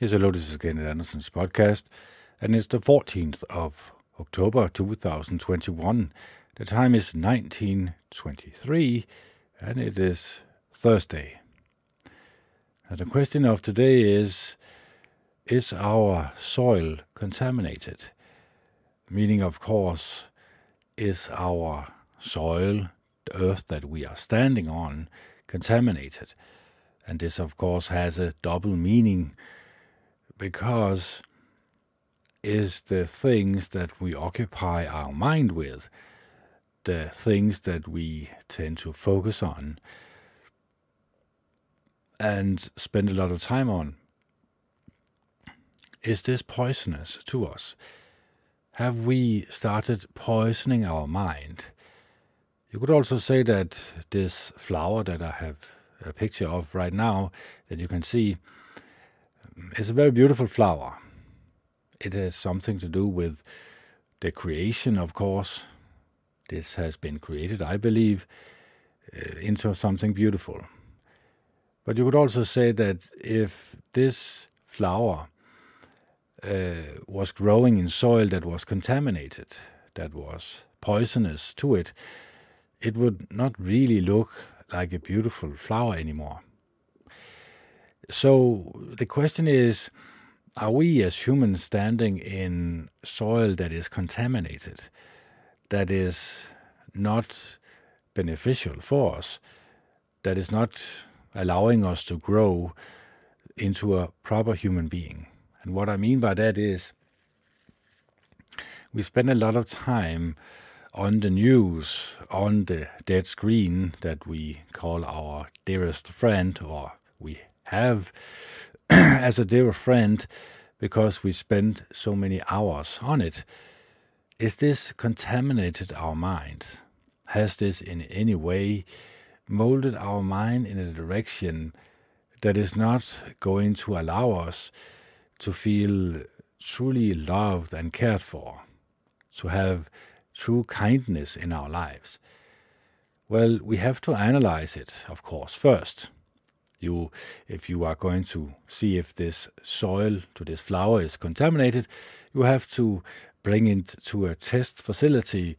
Yes, hello, this is Kenneth Anderson's podcast, and it's the 14th of October 2021. The time is 1923, and it is Thursday. Now, the question of today is Is our soil contaminated? Meaning, of course, is our soil, the earth that we are standing on, contaminated? And this, of course, has a double meaning because is the things that we occupy our mind with, the things that we tend to focus on and spend a lot of time on. Is this poisonous to us? Have we started poisoning our mind? You could also say that this flower that I have a picture of right now, that you can see, is a very beautiful flower. It has something to do with the creation, of course. This has been created, I believe, uh, into something beautiful. But you could also say that if this flower uh, was growing in soil that was contaminated, that was poisonous to it, it would not really look like a beautiful flower anymore. So the question is are we as humans standing in soil that is contaminated, that is not beneficial for us, that is not allowing us to grow into a proper human being? And what I mean by that is we spend a lot of time on the news, on the dead screen that we call our dearest friend, or we have as a dear friend because we spend so many hours on it. Is this contaminated our mind? Has this in any way molded our mind in a direction that is not going to allow us to feel truly loved and cared for, to have true kindness in our lives? Well, we have to analyze it, of course, first. You, if you are going to see if this soil to this flower is contaminated, you have to bring it to a test facility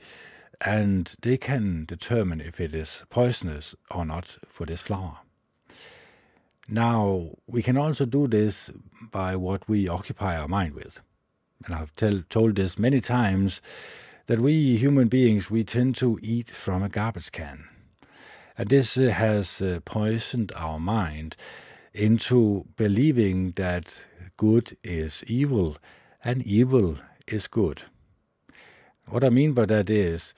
and they can determine if it is poisonous or not for this flower. Now, we can also do this by what we occupy our mind with. And I've tell, told this many times that we human beings, we tend to eat from a garbage can. And this uh, has uh, poisoned our mind into believing that good is evil and evil is good. What I mean by that is,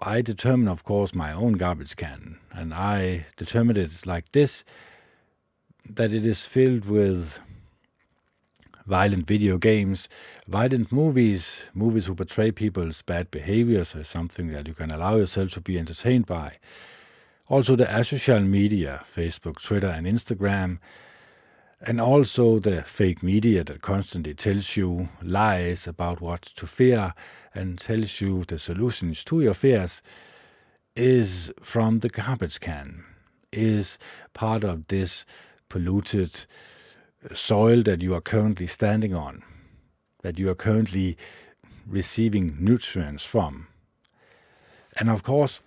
I determine, of course, my own garbage can, and I determine it like this that it is filled with violent video games, violent movies, movies who portray people's bad behaviors as something that you can allow yourself to be entertained by. Also, the social media, Facebook, Twitter, and Instagram, and also the fake media that constantly tells you lies about what to fear and tells you the solutions to your fears is from the garbage can, is part of this polluted soil that you are currently standing on, that you are currently receiving nutrients from. And of course,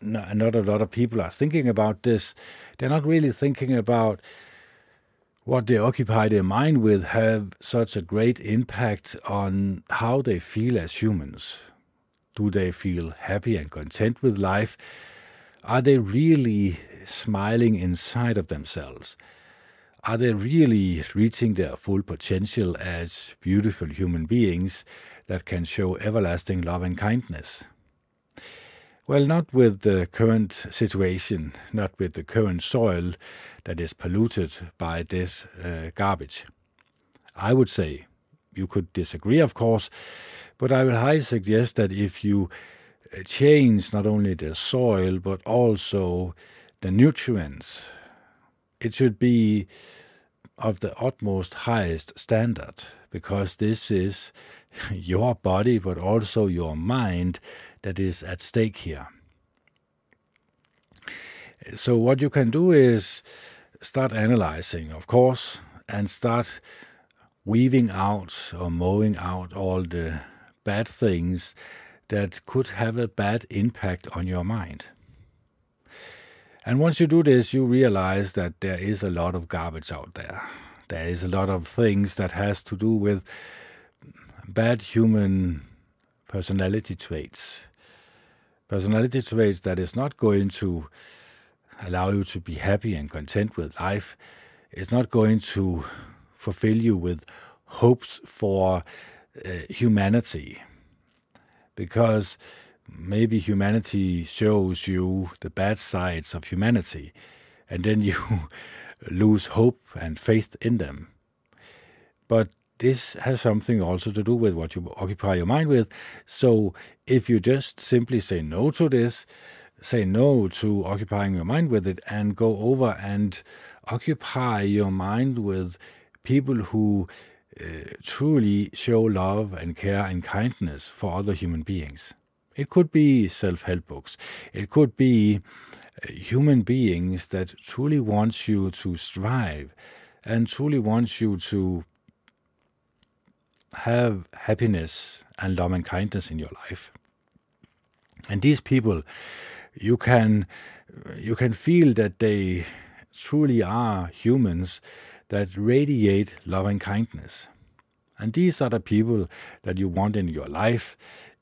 not a lot of people are thinking about this. They're not really thinking about what they occupy their mind with have such a great impact on how they feel as humans. Do they feel happy and content with life? Are they really smiling inside of themselves? Are they really reaching their full potential as beautiful human beings that can show everlasting love and kindness? Well, not with the current situation, not with the current soil that is polluted by this uh, garbage. I would say, you could disagree, of course, but I would highly suggest that if you uh, change not only the soil but also the nutrients, it should be of the utmost highest standard because this is your body but also your mind that is at stake here. So, what you can do is start analyzing, of course, and start weaving out or mowing out all the bad things that could have a bad impact on your mind. And once you do this, you realize that there is a lot of garbage out there. There is a lot of things that has to do with bad human personality traits. Personality traits that is not going to allow you to be happy and content with life. It's not going to fulfill you with hopes for uh, humanity. Because maybe humanity shows you the bad sides of humanity, and then you lose hope and faith in them. But this has something also to do with what you occupy your mind with. So if you just simply say no to this, say no to occupying your mind with it, and go over and occupy your mind with people who uh, truly show love and care and kindness for other human beings. It could be self help books, it could be uh, human beings that truly want you to strive and truly want you to have happiness and love and kindness in your life. And these people, you can you can feel that they truly are humans that radiate love and kindness. And these are the people that you want in your life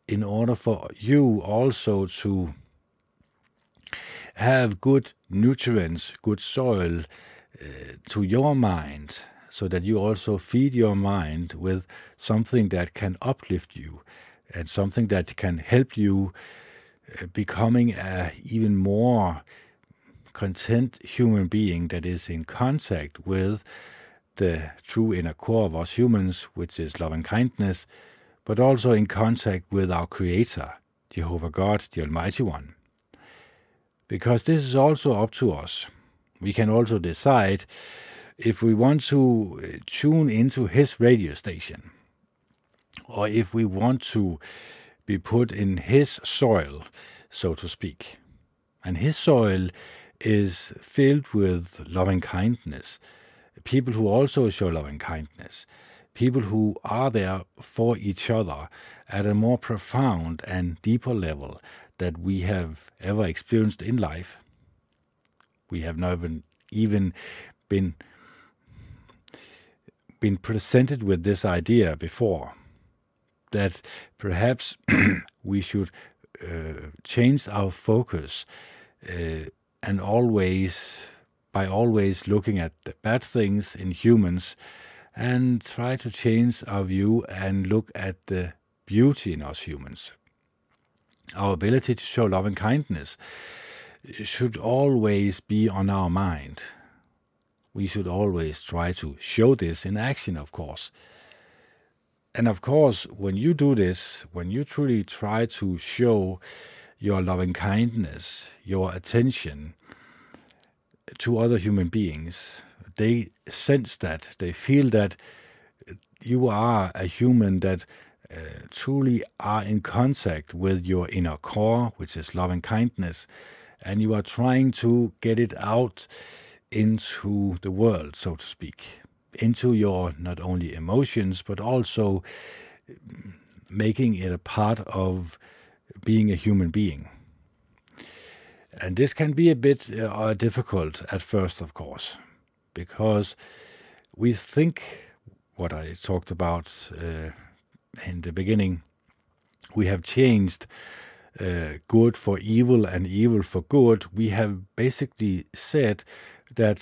in order for you also to have good nutrients, good soil uh, to your mind so that you also feed your mind with something that can uplift you and something that can help you uh, becoming a even more content human being that is in contact with the true inner core of us humans, which is love and kindness, but also in contact with our Creator, Jehovah God, the Almighty One. Because this is also up to us. We can also decide if we want to uh, tune into his radio station, or if we want to be put in his soil, so to speak. And his soil is filled with loving kindness, people who also show loving kindness, people who are there for each other at a more profound and deeper level that we have ever experienced in life. We have never even been been presented with this idea before that perhaps we should uh, change our focus uh, and always by always looking at the bad things in humans and try to change our view and look at the beauty in us humans. Our ability to show love and kindness should always be on our mind we should always try to show this in action, of course. And of course, when you do this, when you truly try to show your loving kindness, your attention to other human beings, they sense that, they feel that you are a human that uh, truly are in contact with your inner core, which is loving kindness, and you are trying to get it out into the world, so to speak, into your not only emotions, but also making it a part of being a human being. And this can be a bit uh, difficult at first, of course, because we think what I talked about uh, in the beginning, we have changed uh, good for evil and evil for good. We have basically said that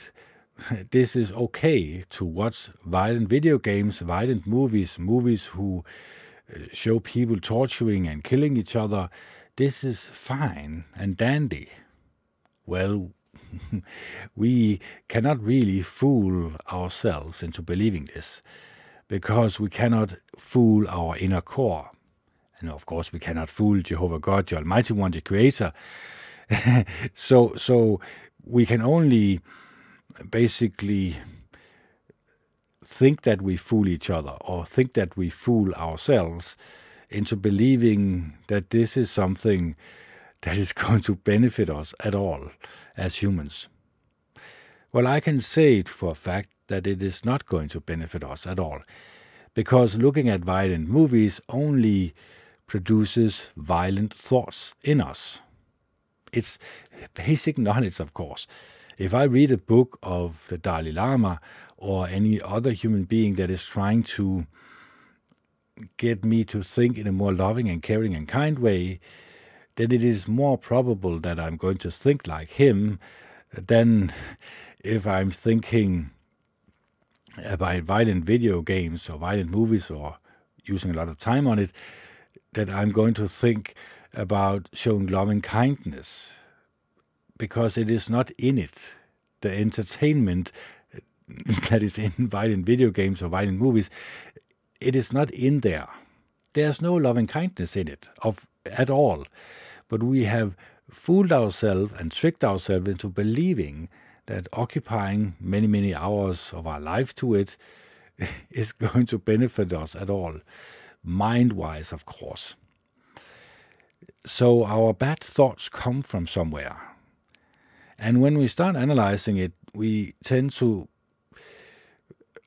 this is okay to watch violent video games, violent movies, movies who uh, show people torturing and killing each other. This is fine and dandy. Well, we cannot really fool ourselves into believing this because we cannot fool our inner core. And of course, we cannot fool Jehovah God, the Almighty One, the Creator. so, so we can only basically think that we fool each other or think that we fool ourselves into believing that this is something that is going to benefit us at all as humans. Well, I can say it for a fact that it is not going to benefit us at all. Because looking at violent movies only produces violent thoughts in us. It's basic knowledge, of course. If I read a book of the Dalai Lama or any other human being that is trying to get me to think in a more loving and caring and kind way, then it is more probable that I'm going to think like him than if I'm thinking about violent video games or violent movies or using a lot of time on it, that I'm going to think about showing loving kindness because it is not in it. The entertainment that is in violent video games or violent movies, it is not in there. There's no loving kindness in it of at all. But we have fooled ourselves and tricked ourselves into believing that occupying many, many hours of our life to it is going to benefit us at all, mind wise, of course. So our bad thoughts come from somewhere. And when we start analyzing it, we tend to,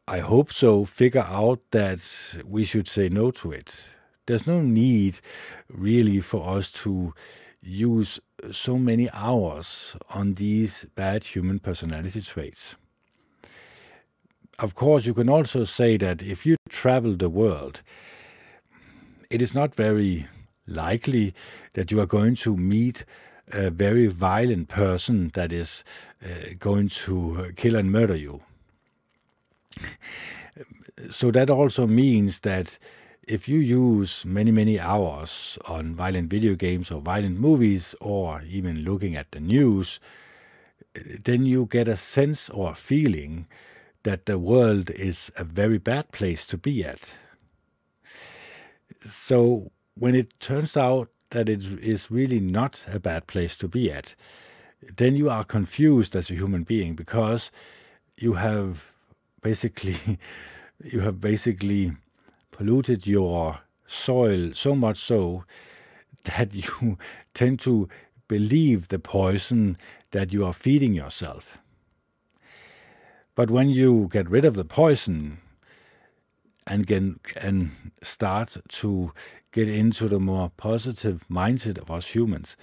I hope so, figure out that we should say no to it. There's no need really for us to use so many hours on these bad human personality traits. Of course, you can also say that if you travel the world, it is not very likely that you are going to meet a very violent person that is uh, going to kill and murder you. So that also means that if you use many, many hours on violent video games or violent movies or even looking at the news, then you get a sense or a feeling that the world is a very bad place to be at. So when it turns out that it is really not a bad place to be at, then you are confused as a human being because you have basically you have basically polluted your soil so much so that you tend to believe the poison that you are feeding yourself. But when you get rid of the poison and get, and start to get into the more positive mindset of us humans,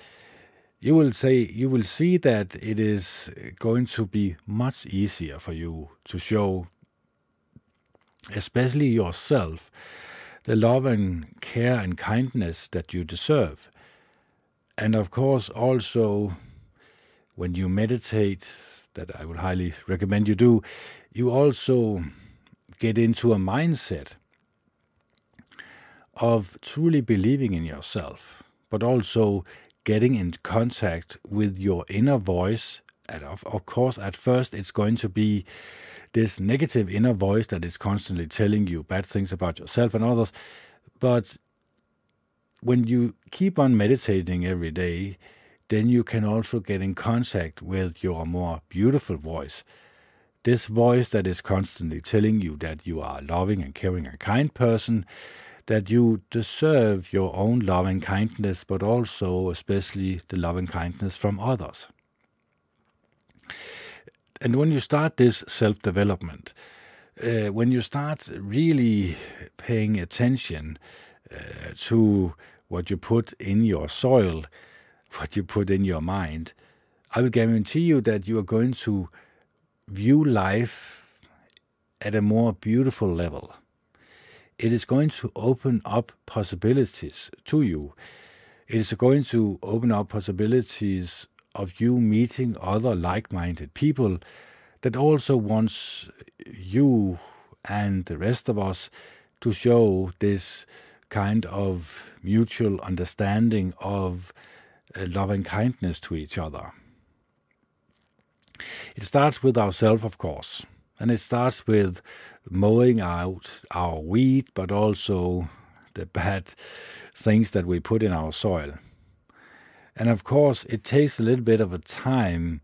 you will say you will see that it is going to be much easier for you to show especially yourself, the love and care and kindness that you deserve. And of course, also when you meditate, that I would highly recommend you do, you also get into a mindset of truly believing in yourself, but also getting in contact with your inner voice. And of, of course, at first, it's going to be this negative inner voice that is constantly telling you bad things about yourself and others. But when you keep on meditating every day, then you can also get in contact with your more beautiful voice. This voice that is constantly telling you that you are a loving and caring and kind person, that you deserve your own love and kindness, but also, especially, the love and kindness from others. And when you start this self development, uh, when you start really paying attention uh, to what you put in your soil, what you put in your mind, I will guarantee you that you are going to view life at a more beautiful level. It is going to open up possibilities to you. It is going to open up possibilities of you meeting other like minded people that also wants you and the rest of us to show this kind of mutual understanding of uh, loving kindness to each other. It starts with ourselves, of course, and it starts with mowing out our weed, but also the bad things that we put in our soil. And of course, it takes a little bit of a time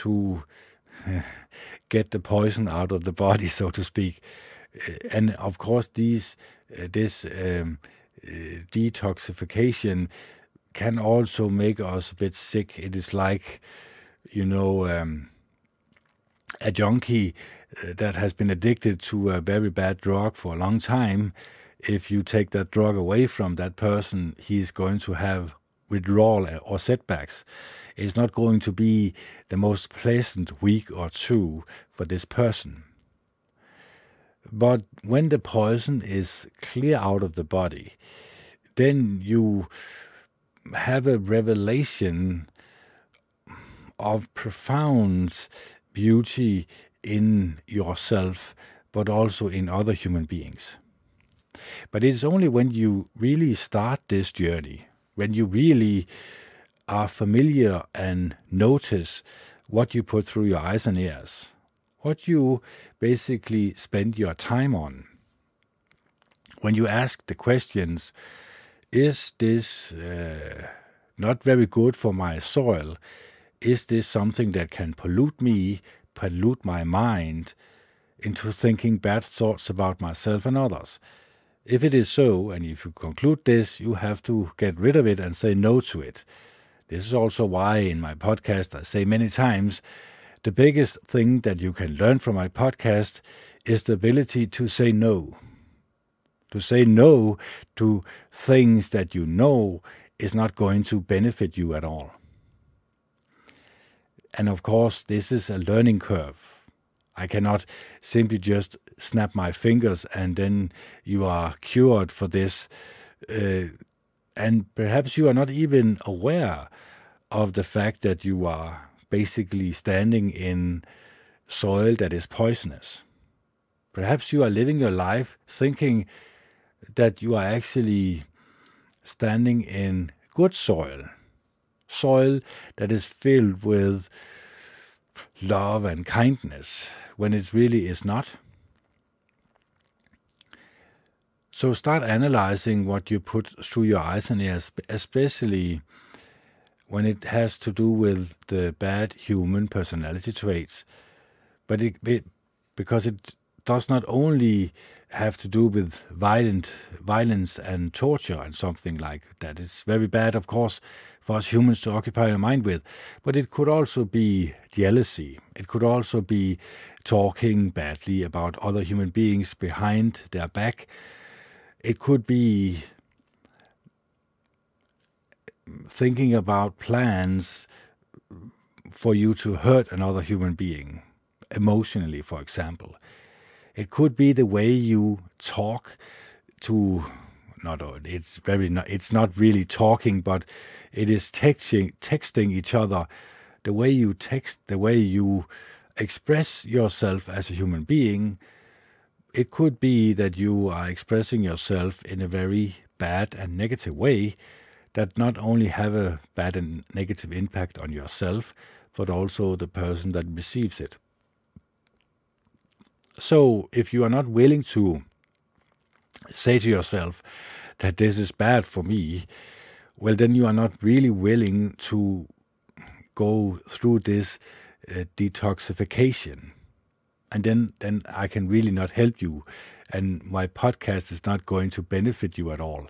to get the poison out of the body, so to speak. Uh, and of course, these uh, this um, uh, detoxification can also make us a bit sick. It is like, you know, um, a junkie uh, that has been addicted to a very bad drug for a long time, if you take that drug away from that person, he is going to have withdrawal or setbacks. It's not going to be the most pleasant week or two for this person. But when the poison is clear out of the body, then you have a revelation of profound beauty in yourself, but also in other human beings. But it's only when you really start this journey, when you really are familiar and notice what you put through your eyes and ears, what you basically spend your time on. When you ask the questions, is this uh, not very good for my soil? Is this something that can pollute me, pollute my mind into thinking bad thoughts about myself and others? If it is so, and if you conclude this, you have to get rid of it and say no to it. This is also why in my podcast I say many times the biggest thing that you can learn from my podcast is the ability to say no. To say no to things that you know is not going to benefit you at all. And of course, this is a learning curve. I cannot simply just snap my fingers and then you are cured for this. Uh, and perhaps you are not even aware of the fact that you are basically standing in soil that is poisonous. Perhaps you are living your life thinking that you are actually standing in good soil, soil that is filled with love and kindness, when it really is not. So start analyzing what you put through your eyes and ears, especially when it has to do with the bad human personality traits. But it, it, because it does not only have to do with violent violence and torture and something like that. It's very bad, of course, for us humans to occupy our mind with. But it could also be jealousy. It could also be talking badly about other human beings behind their back. It could be thinking about plans for you to hurt another human being, emotionally, for example. It could be the way you talk to not it's very not, it's not really talking but it is texting texting each other the way you text the way you express yourself as a human being it could be that you are expressing yourself in a very bad and negative way that not only have a bad and negative impact on yourself, but also the person that receives it. So, if you are not willing to say to yourself that this is bad for me, well, then you are not really willing to go through this uh, detoxification. And then, then I can really not help you. And my podcast is not going to benefit you at all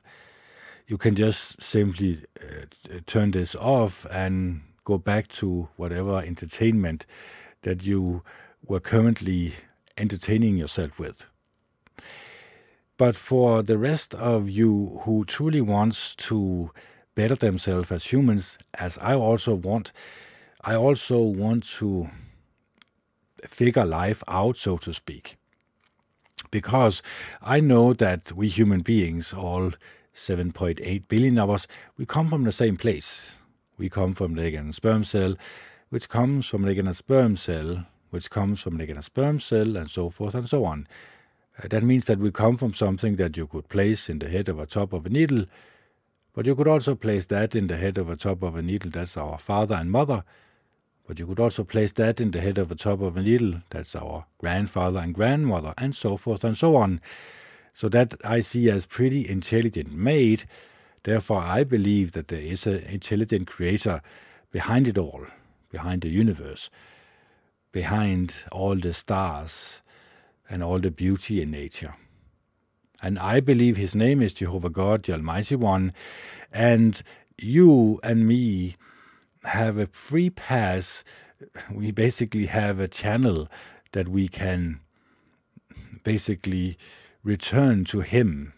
you can just simply uh, turn this off and go back to whatever entertainment that you were currently entertaining yourself with. But for the rest of you who truly wants to better themselves as humans, as I also want, I also want to figure life out, so to speak. Because I know that we human beings all 7.8 billion of us, we come from the same place. We come from the egg and sperm cell, which comes from the egg and sperm cell, which comes from the egg and sperm cell, and so forth and so on. Uh, that means that we come from something that you could place in the head of a top of a needle, but you could also place that in the head of a top of a needle, that's our father and mother. But you could also place that in the head of a top of a needle, that's our grandfather and grandmother, and so forth and so on. So that I see as pretty intelligent made. Therefore, I believe that there is an intelligent creator behind it all, behind the universe, behind all the stars and all the beauty in nature. And I believe his name is Jehovah God, the Almighty One. And you and me have a free pass. We basically have a channel that we can basically return to Him.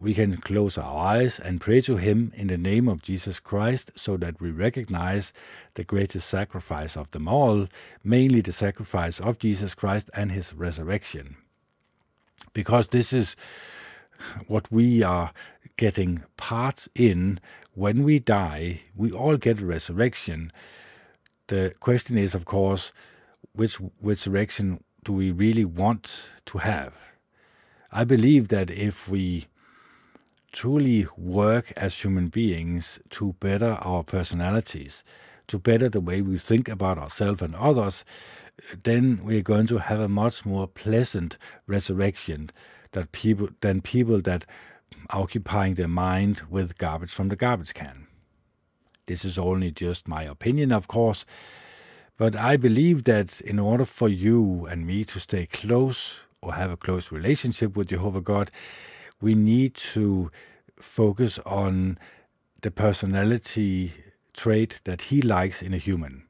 We can close our eyes and pray to Him in the name of Jesus Christ so that we recognize the greatest sacrifice of them all, mainly the sacrifice of Jesus Christ and His resurrection. Because this is what we are getting part in when we die, we all get a resurrection. The question is, of course, which resurrection do we really want to have? I believe that if we truly work as human beings to better our personalities, to better the way we think about ourselves and others, then we're going to have a much more pleasant resurrection that people than people that occupying their mind with garbage from the garbage can. This is only just my opinion, of course, but I believe that in order for you and me to stay close or have a close relationship with Jehovah God, we need to focus on the personality trait that He likes in a human.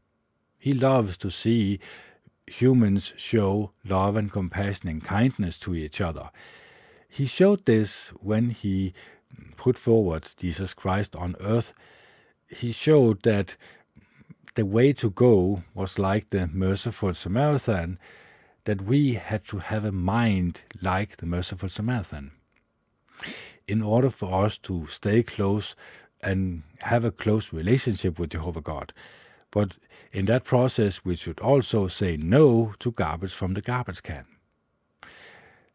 He loves to see humans show love and compassion and kindness to each other. He showed this when He put forward Jesus Christ on earth. He showed that the way to go was like the merciful Samaritan, that we had to have a mind like the merciful Samaritan. In order for us to stay close and have a close relationship with Jehovah God. But in that process, we should also say no to garbage from the garbage can.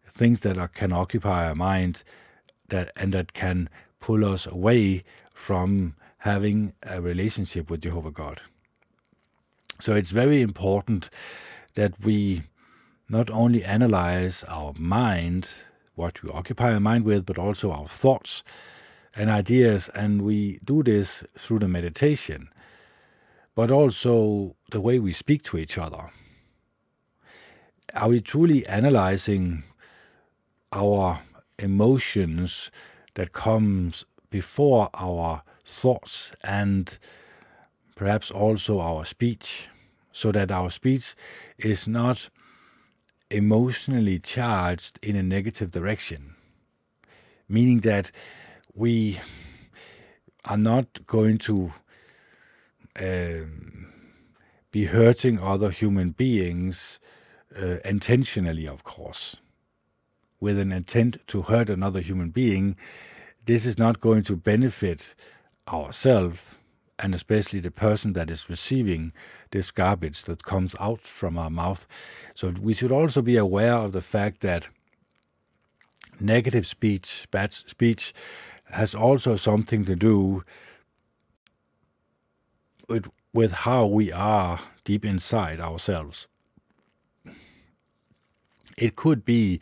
Things that are, can occupy our mind that and that can pull us away from having a relationship with Jehovah God. So it's very important that we not only analyze our mind, what we occupy our mind with, but also our thoughts and ideas. And we do this through the meditation, but also the way we speak to each other. Are we truly analyzing our emotions that comes before our thoughts and perhaps also our speech, so that our speech is not emotionally charged in a negative direction, meaning that we are not going to um, be hurting other human beings uh, intentionally, of course, with an intent to hurt another human being. This is not going to benefit ourselves and especially the person that is receiving this garbage that comes out from our mouth. So we should also be aware of the fact that negative speech, bad speech, has also something to do with, with how we are deep inside ourselves. It could be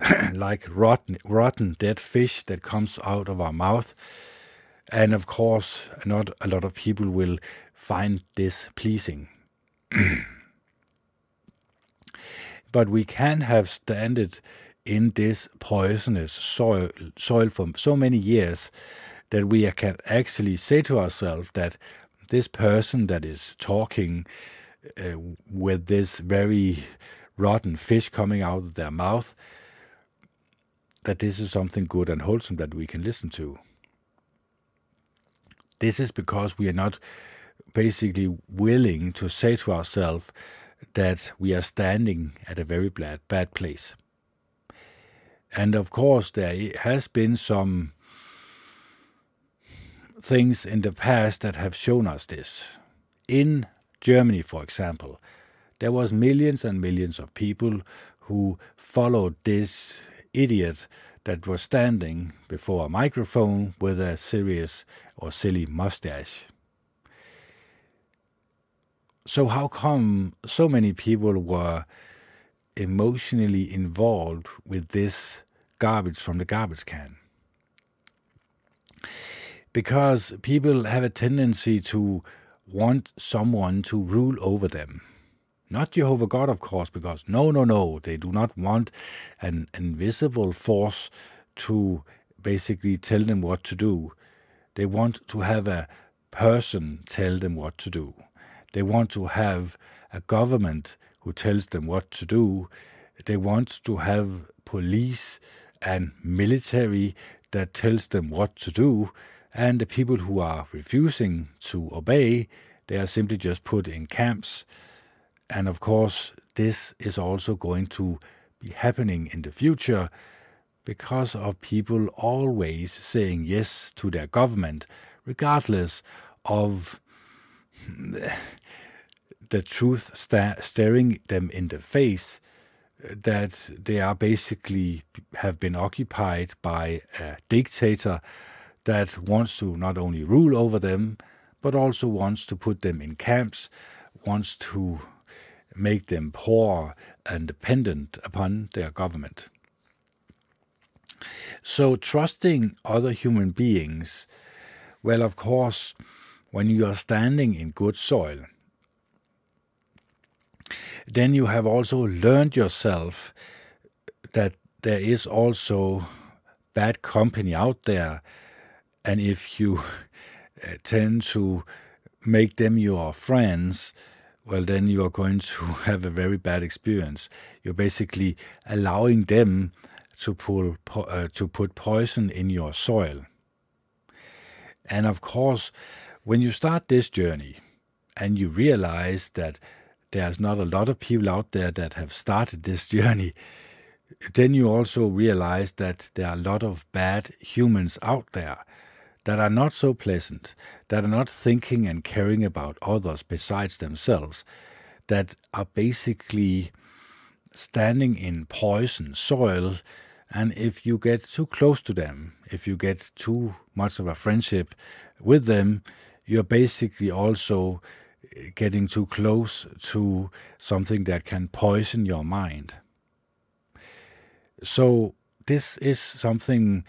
like rotten, rotten dead fish that comes out of our mouth and of course, not a lot of people will find this pleasing. but we can have standed in this poisonous soil, soil for so many years that we can actually say to ourselves that this person that is talking uh, with this very rotten fish coming out of their mouth, that this is something good and wholesome that we can listen to. This is because we are not basically willing to say to ourselves that we are standing at a very bad, bad place. And of course, there has been some things in the past that have shown us this. In Germany, for example, there was millions and millions of people who followed this idiot that was standing before a microphone with a serious or silly mustache. So, how come so many people were emotionally involved with this garbage from the garbage can? Because people have a tendency to want someone to rule over them. Not Jehovah God, of course, because no, no, no, they do not want an invisible force to basically tell them what to do. They want to have a person tell them what to do. They want to have a government who tells them what to do. They want to have police and military that tells them what to do, and the people who are refusing to obey, they are simply just put in camps. And of course, this is also going to be happening in the future because of people always saying yes to their government, regardless of the truth staring them in the face that they are basically have been occupied by a dictator that wants to not only rule over them, but also wants to put them in camps, wants to make them poor and dependent upon their government. So, trusting other human beings, well, of course, when you are standing in good soil, then you have also learned yourself that there is also bad company out there. And if you uh, tend to make them your friends, well, then you are going to have a very bad experience. You're basically allowing them to pull uh, to put poison in your soil. And of course, when you start this journey and you realize that there's not a lot of people out there that have started this journey, then you also realize that there are a lot of bad humans out there that are not so pleasant, that are not thinking and caring about others besides themselves, that are basically standing in poison soil. And if you get too close to them, if you get too much of a friendship with them, you're basically also eh, getting too close to something that can poison your mind. So, this is something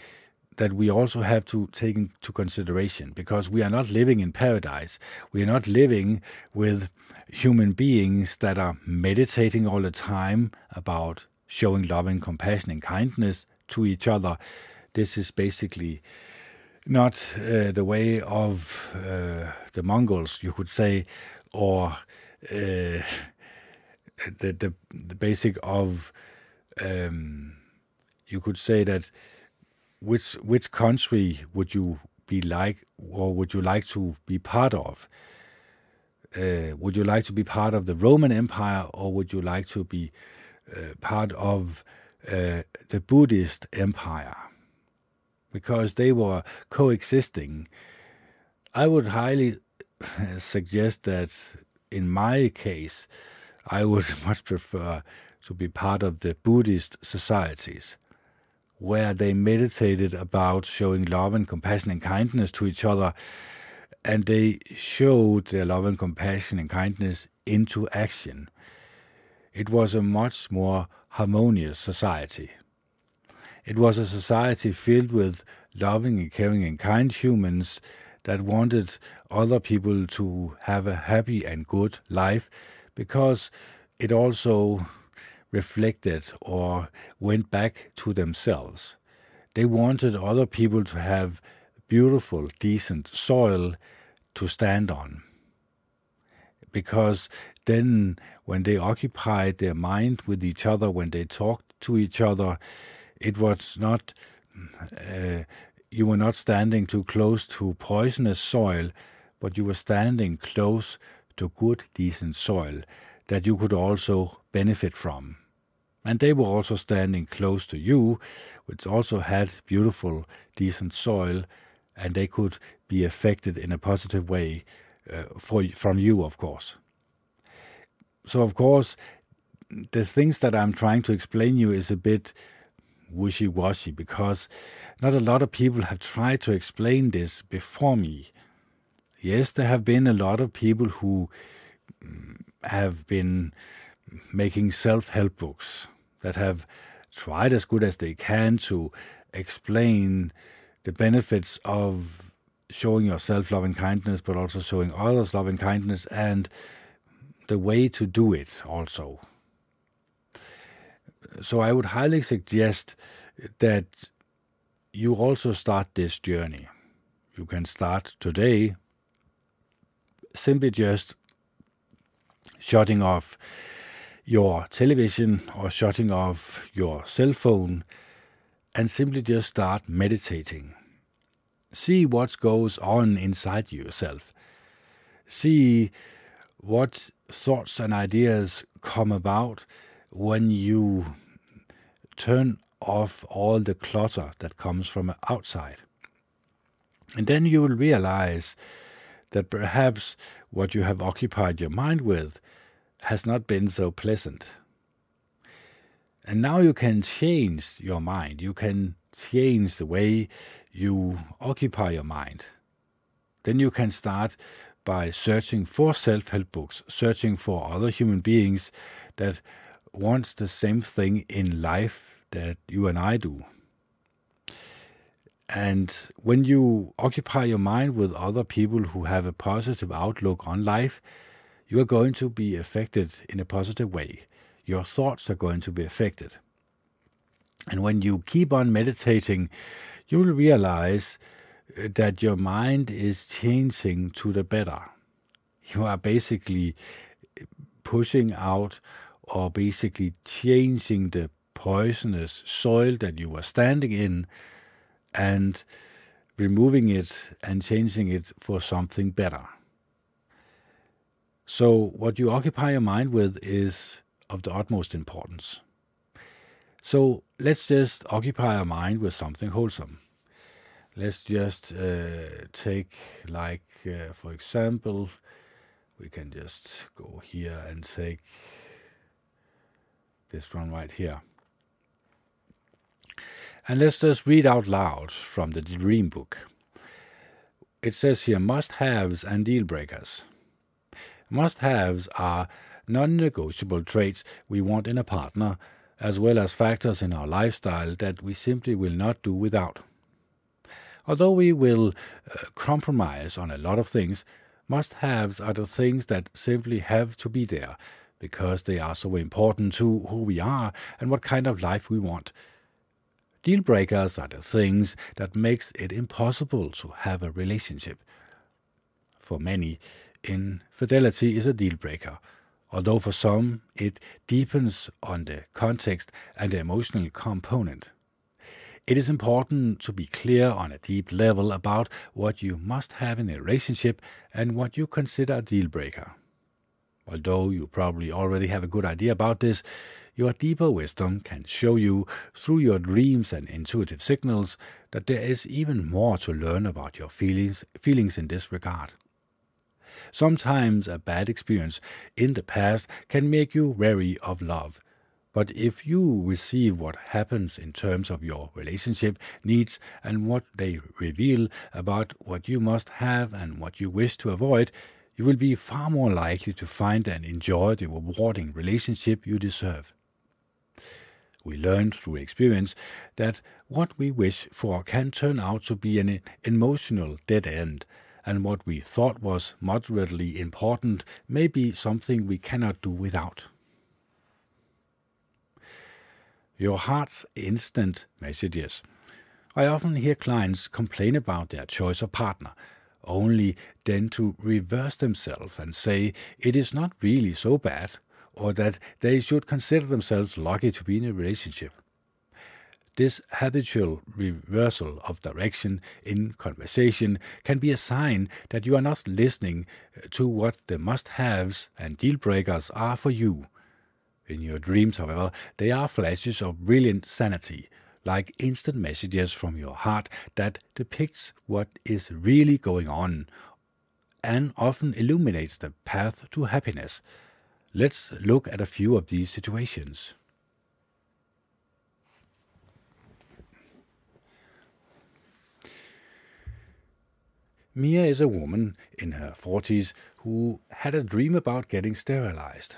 that we also have to take into consideration because we are not living in paradise. We are not living with human beings that are meditating all the time about showing love and compassion and kindness to each other. This is basically not uh, the way of uh, the Mongols, you could say, or uh, the, the the basic of um, you could say that which which country would you be like or would you like to be part of? Uh, would you like to be part of the Roman Empire or would you like to be uh, part of uh, the Buddhist Empire? because they were coexisting. I would highly suggest that in my case, I would much prefer to be part of the Buddhist societies, where they meditated about showing love and compassion and kindness to each other, and they showed their love and compassion and kindness into action. It was a much more harmonious society. It was a society filled with loving and caring and kind humans that wanted other people to have a happy and good life because it also reflected or went back to themselves. They wanted other people to have beautiful, decent soil to stand on. Because then, when they occupied their mind with each other, when they talked to each other, it was not uh, you were not standing too close to poisonous soil, but you were standing close to good, decent soil that you could also benefit from. And they were also standing close to you, which also had beautiful, decent soil, and they could be affected in a positive way uh, for, from you, of course. So, of course, the things that I'm trying to explain you is a bit wishy washy because not a lot of people have tried to explain this before me. Yes, there have been a lot of people who mm, have been making self help books that have tried as good as they can to explain the benefits of showing yourself love and kindness, but also showing others love and kindness, and the way to do it also so I would highly suggest that you also start this journey. You can start today simply just shutting off your television or shutting off your cell phone and simply just start meditating. See what goes on inside yourself. See what thoughts and ideas come about when you turn off all the clutter that comes from outside. And then you will realize that perhaps what you have occupied your mind with has not been so pleasant. And now you can change your mind. You can change the way you occupy your mind. Then you can start by searching for self help books, searching for other human beings that want the same thing in life that you and I do. And when you occupy your mind with other people who have a positive outlook on life, you are going to be affected in a positive way. Your thoughts are going to be affected. And when you keep on meditating, you will realize uh, that your mind is changing to the better. You are basically pushing out or basically changing the poisonous soil that you were standing in and removing it and changing it for something better. So, what you occupy your mind with is of the utmost importance. So, let's just occupy our mind with something wholesome. Let's just uh, take, like, uh, for example, we can just go here and take this one right here. And let's just read out loud from the Dream Book. It says here must haves and deal breakers. Must haves are non negotiable traits we want in a partner, as well as factors in our lifestyle that we simply will not do without. Although we will uh, compromise on a lot of things, must haves are the things that simply have to be there because they are so important to who we are and what kind of life we want Deal breakers are the things that makes it impossible to have a relationship. For many, infidelity is a deal breaker, although for some it deepens on the context and the emotional component. It is important to be clear on a deep level about what you must have in a relationship and what you consider a deal breaker. Although you probably already have a good idea about this, your deeper wisdom can show you through your dreams and intuitive signals that there is even more to learn about your feelings, feelings in this regard. Sometimes a bad experience in the past can make you wary of love. But if you receive what happens in terms of your relationship needs and what they reveal about what you must have and what you wish to avoid, you will be far more likely to find and enjoy the rewarding relationship you deserve. We learn through experience that what we wish for can turn out to be an emotional dead end, and what we thought was moderately important may be something we cannot do without. Your heart's instant messages. I often hear clients complain about their choice of partner, only then to reverse themselves and say it is not really so bad or that they should consider themselves lucky to be in a relationship. This habitual reversal of direction in conversation can be a sign that you are not listening uh, to what the must haves and deal breakers are for you. In your dreams, however, they are flashes of brilliant sanity, like instant messages from your heart that depicts what is really going on and often illuminates the path to happiness. Let's look at a few of these situations. Mia is a woman in her 40s who had a dream about getting sterilized.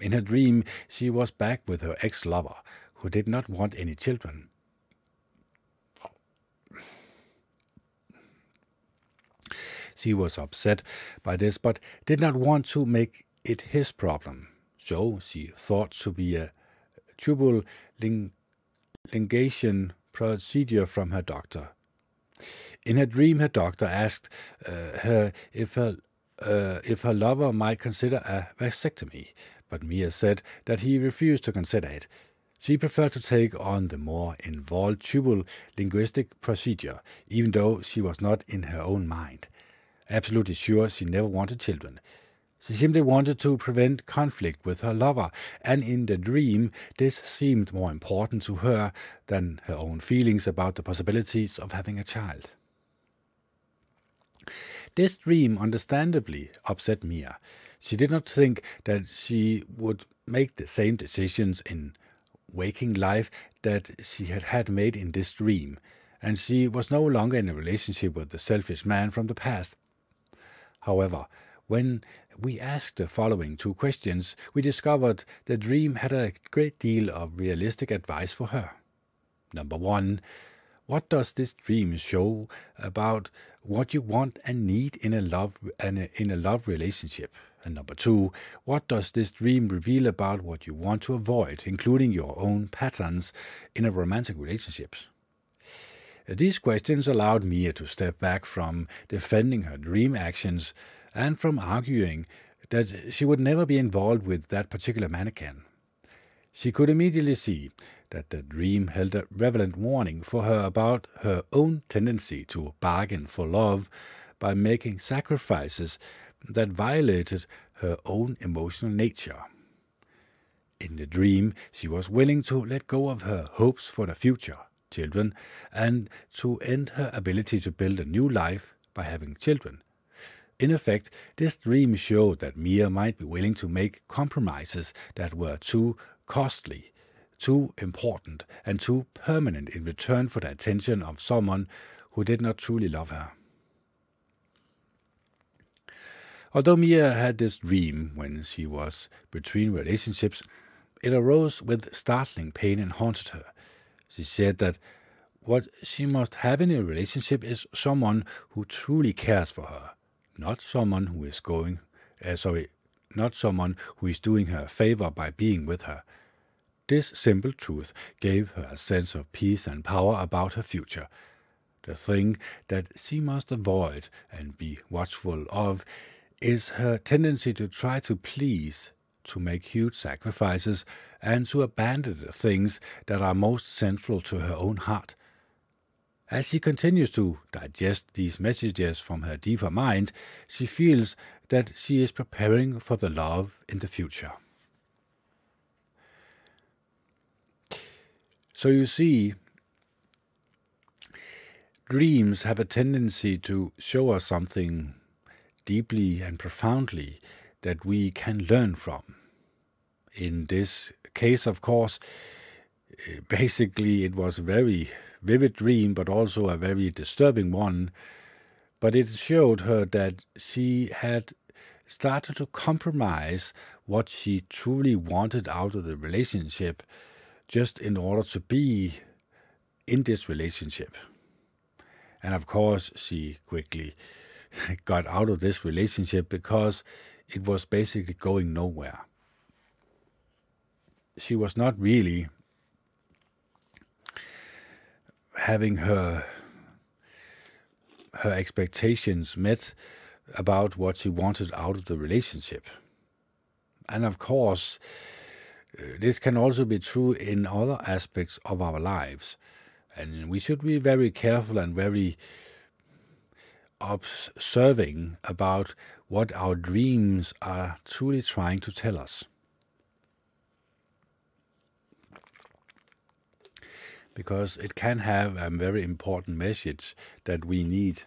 In her dream, she was back with her ex lover, who did not want any children. She was upset by this, but did not want to make it his problem. So she thought to be a tubal ling- ligation procedure from her doctor. In her dream, her doctor asked uh, her if her uh, if her lover might consider a vasectomy, but Mia said that he refused to consider it. She preferred to take on the more involved tubal linguistic procedure, even though she was not in her own mind. Absolutely sure she never wanted children. She simply wanted to prevent conflict with her lover, and in the dream, this seemed more important to her than her own feelings about the possibilities of having a child. This dream understandably upset Mia. She did not think that she would make the same decisions in waking life that she had had made in this dream, and she was no longer in a relationship with the selfish man from the past. However, when we asked the following two questions, we discovered the dream had a great deal of realistic advice for her. Number one, what does this dream show about what you want and need in a love and in a love relationship? And number two, what does this dream reveal about what you want to avoid, including your own patterns in a romantic relationship? These questions allowed Mia to step back from defending her dream actions and from arguing that she would never be involved with that particular mannequin. She could immediately see that the dream held a relevant warning for her about her own tendency to bargain for love by making sacrifices that violated her own emotional nature. In the dream, she was willing to let go of her hopes for the future, children, and to end her ability to build a new life by having children, in effect, this dream showed that Mia might be willing to make compromises that were too costly, too important, and too permanent in return for the attention of someone who did not truly love her. Although Mia had this dream when she was between relationships, it arose with startling pain and haunted her. She said that what she must have in a relationship is someone who truly cares for her, not someone who is going, uh, sorry, not someone who is doing her a favor by being with her. This simple truth gave her a sense of peace and power about her future. The thing that she must avoid and be watchful of is her tendency to try to please, to make huge sacrifices, and to abandon the things that are most central to her own heart. As she continues to digest these messages from her deeper mind, she feels that she is preparing for the love in the future. So you see, dreams have a tendency to show us something deeply and profoundly that we can learn from. In this case, of course, eh, basically it was very vivid dream, but also a very disturbing one. But it showed her that she had started to compromise what she truly wanted out of the relationship just in order to be in this relationship. And of course, she quickly got out of this relationship because it was basically going nowhere. She was not really having her her expectations met about what she wanted out of the relationship. And of course, uh, this can also be true in other aspects of our lives. And we should be very careful and very observing about what our dreams are truly trying to tell us. Because it can have a very important message that we need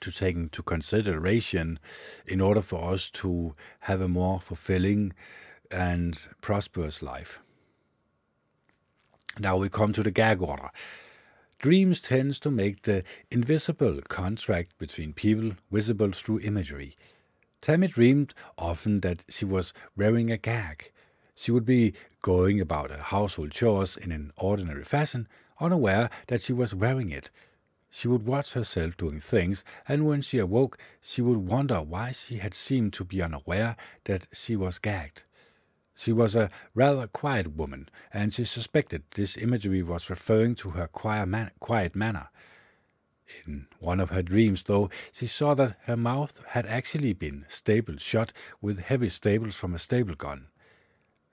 to take into consideration in order for us to have a more fulfilling and prosperous life. Now we come to the gag order. Dreams tends to make the invisible contract between people visible through imagery. Tammy dreamed often that she was wearing a gag, she would be going about her household chores in an ordinary fashion, unaware that she was wearing it. She would watch herself doing things, and when she awoke, she would wonder why she had seemed to be unaware that she was gagged. She was a rather quiet woman, and she suspected this imagery was referring to her quiet, manner. In one of her dreams, though, she saw that her mouth had actually been stapled shut with heavy staples from a staple gun.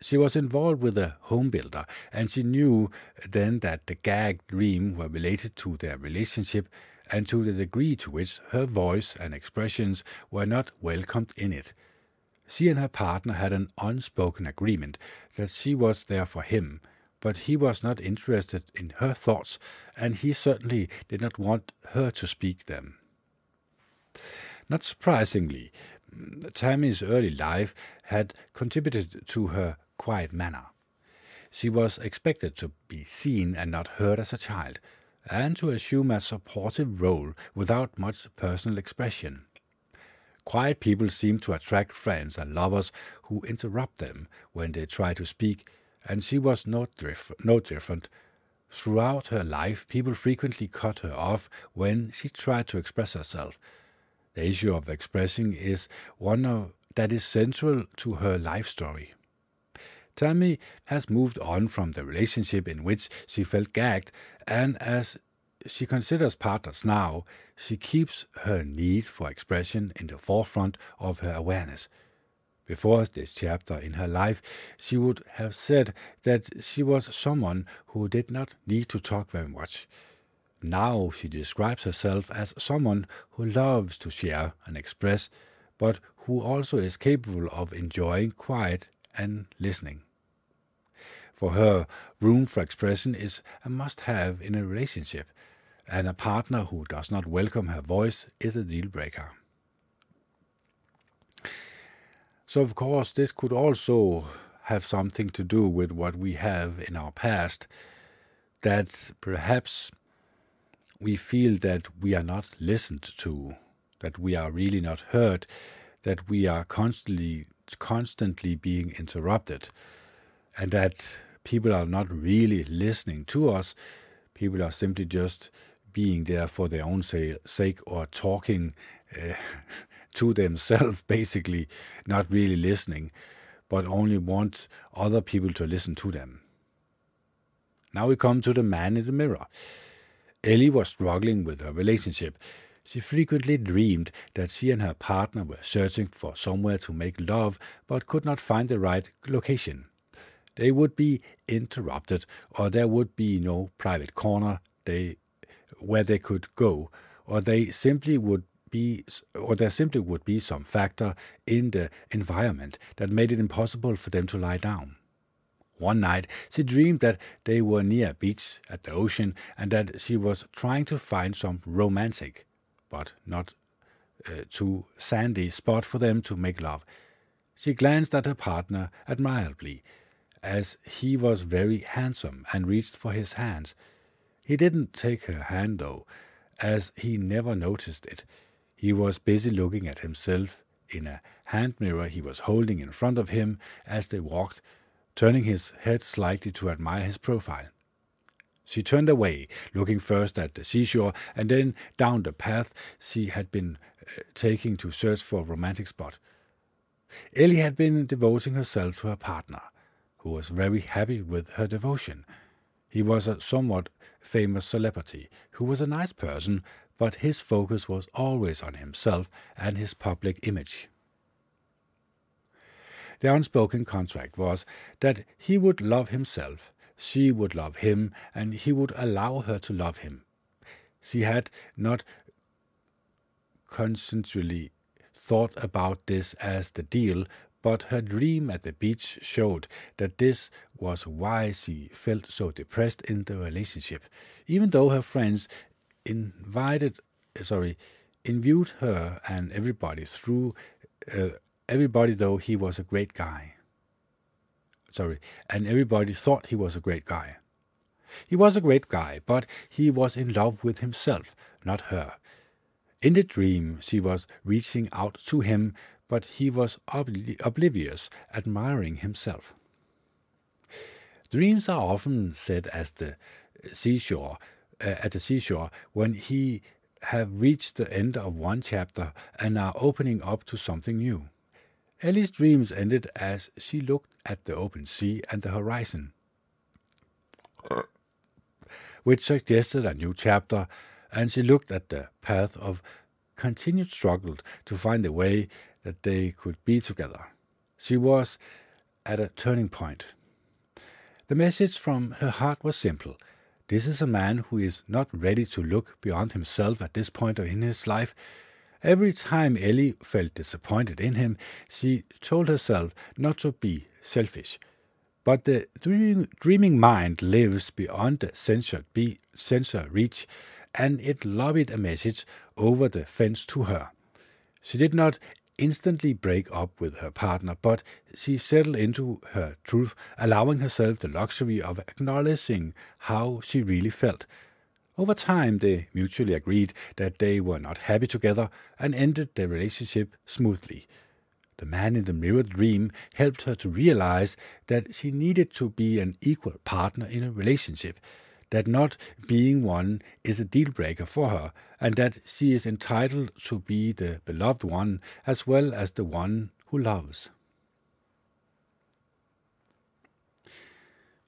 She was involved with a home builder, and she knew then that the gag dream were related to their relationship and to the degree to which her voice and expressions were not welcomed in it. She and her partner had an unspoken agreement that she was there for him, but he was not interested in her thoughts, and he certainly did not want her to speak them. Not surprisingly, Tammy's early life had contributed to her quiet manner. She was expected to be seen and not heard as a child, and to assume a supportive role without much personal expression. Quiet people seem to attract friends and lovers who interrupt them when they try to speak, and she was no, dif- no different. Throughout her life, people frequently cut her off when she tried to express herself. The issue of expressing is one of, that is central to her life story. Tammy has moved on from the relationship in which she felt gagged, and as she considers partners now, she keeps her need for expression in the forefront of her awareness. Before this chapter in her life, she would have said that she was someone who did not need to talk very much. Now she describes herself as someone who loves to share and express, but who also is capable of enjoying quiet and listening. For her, room for expression is a must have in a relationship, and a partner who does not welcome her voice is a deal breaker. So, of course, this could also have something to do with what we have in our past, that perhaps we feel that we are not listened to, that we are really not heard, that we are constantly constantly being interrupted, and that people are not really listening to us. People are simply just being there for their own say, sake or talking uh, to themselves, basically, not really listening, but only want other people to listen to them. Now we come to the man in the mirror. Ellie was struggling with her relationship. She frequently dreamed that she and her partner were searching for somewhere to make love but could not find the right location. They would be interrupted, or there would be no private corner they where they could go, or they simply would be, or there simply would be some factor in the environment that made it impossible for them to lie down. One night she dreamed that they were near a beach at the ocean and that she was trying to find some romantic, but not uh, too sandy spot for them to make love. She glanced at her partner admirably, as he was very handsome and reached for his hands. He didn't take her hand, though, as he never noticed it. He was busy looking at himself in a hand mirror he was holding in front of him as they walked, turning his head slightly to admire his profile. She turned away, looking first at the seashore and then down the path she had been uh, taking to search for a romantic spot. Ellie had been devoting herself to her partner, who was very happy with her devotion. He was a somewhat famous celebrity who was a nice person, but his focus was always on himself and his public image. The unspoken contract was that he would love himself, she would love him, and he would allow her to love him. She had not conscientiously thought about this as the deal, but her dream at the beach showed that this was why she felt so depressed in the relationship, even though her friends invited, sorry, viewed her and everybody through uh, everybody though he was a great guy. Sorry, and everybody thought he was a great guy. He was a great guy, but he was in love with himself, not her. In the dream, she was reaching out to him but he was obli- oblivious, admiring himself. Dreams are often said as the seashore, uh, at the seashore, when he have reached the end of one chapter and are opening up to something new. Ellie's dreams ended as she looked at the open sea and the horizon, which suggested a new chapter, and she looked at the path of continued struggle to find a way that they could be together. She was at a turning point. The message from her heart was simple. This is a man who is not ready to look beyond himself at this point in his life. Every time Ellie felt disappointed in him, she told herself not to be selfish. But the dream, dreaming mind lives beyond the censor, be, censor reach, and it lobbied a message over the fence to her. She did not instantly break up with her partner, but she settled into her truth, allowing herself the luxury of acknowledging how she really felt. Over time, they mutually agreed that they were not happy together and ended their relationship smoothly. The man in the mirror dream helped her to realize that she needed to be an equal partner in a relationship that not being one is a deal breaker for her, and that she is entitled to be the beloved one as well as the one who loves.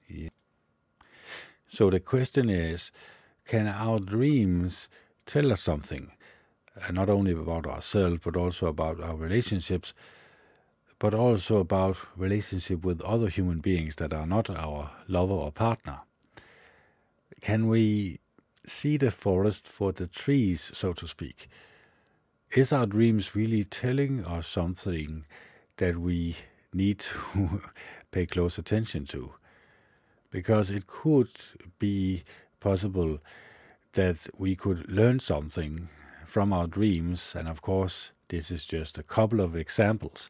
Yeah. So the question is can our dreams tell us something? Uh, not only about ourselves, but also about our relationships, but also about relationship with other human beings that are not our lover or partner can we see the forest for the trees, so to speak? Is our dreams really telling us something that we need to pay close attention to? Because it could be possible that we could learn something from our dreams, and of course, this is just a couple of examples.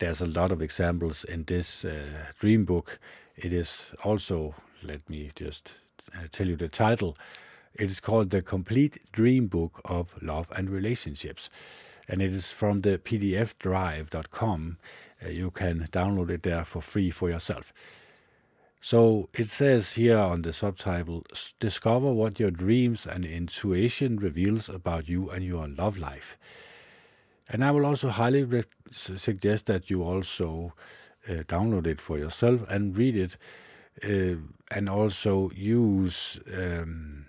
There's a lot of examples in this uh, dream book. It is also, let me just uh, tell you the title. It is called The Complete Dream Book of Love and Relationships. And it is from the pdfdrive.com. Uh, you can download it there for free for yourself. So it says here on the subtitle Discover what your dreams and intuition reveals about you and your love life. And I will also highly re- suggest that you also uh, download it for yourself and read it and also use um,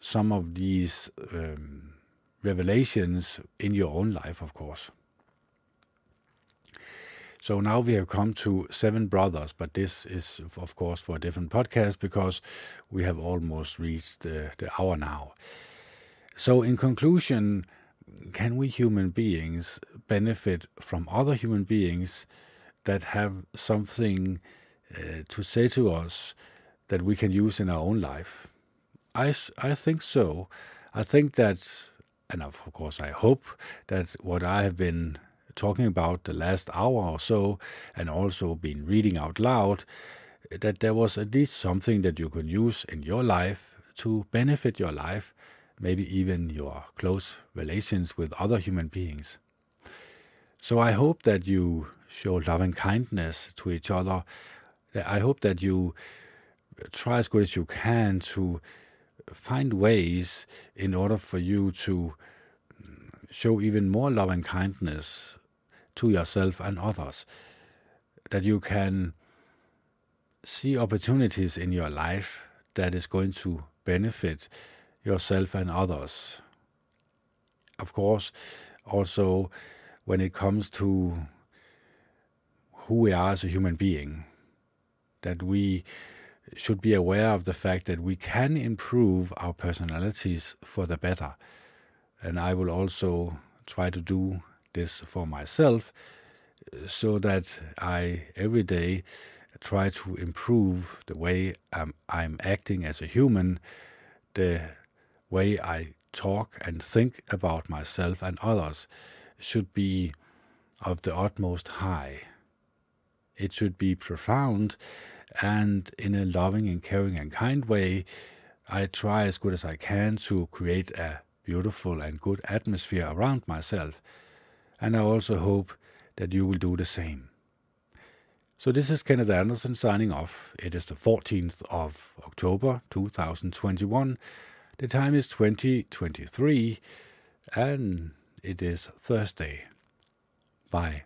some of these um, revelations in your own life, of course. So now we have come to Seven Brothers, but this is, of course, for a different podcast because we have almost reached the hour now. So, in conclusion, can we human beings benefit from other human beings that have something uh, to say to us that we can use in our own life? I, I think so. I think that, and of course, I hope that what I have been talking about the last hour or so, and also been reading out loud, that there was at least something that you could use in your life to benefit your life, maybe even your close relations with other human beings. So I hope that you show loving kindness to each other I hope that you try as good as you can to find ways in order for you to show even more love and kindness to yourself and others. That you can see opportunities in your life that is going to benefit yourself and others. Of course, also when it comes to who we are as a human being that we should be aware of the fact that we can improve our personalities for the better. And I will also try to do this for myself so that I every day try to improve the way I'm, I'm acting as a human, the way I talk and think about myself and others should be of the utmost high. It should be profound and in a loving and caring and kind way, I try as good as I can to create a beautiful and good atmosphere around myself. And I also hope that you will do the same. So this is Kenneth Anderson signing off. It is the 14th of October 2021. The time is 2023 and it is Thursday. Bye.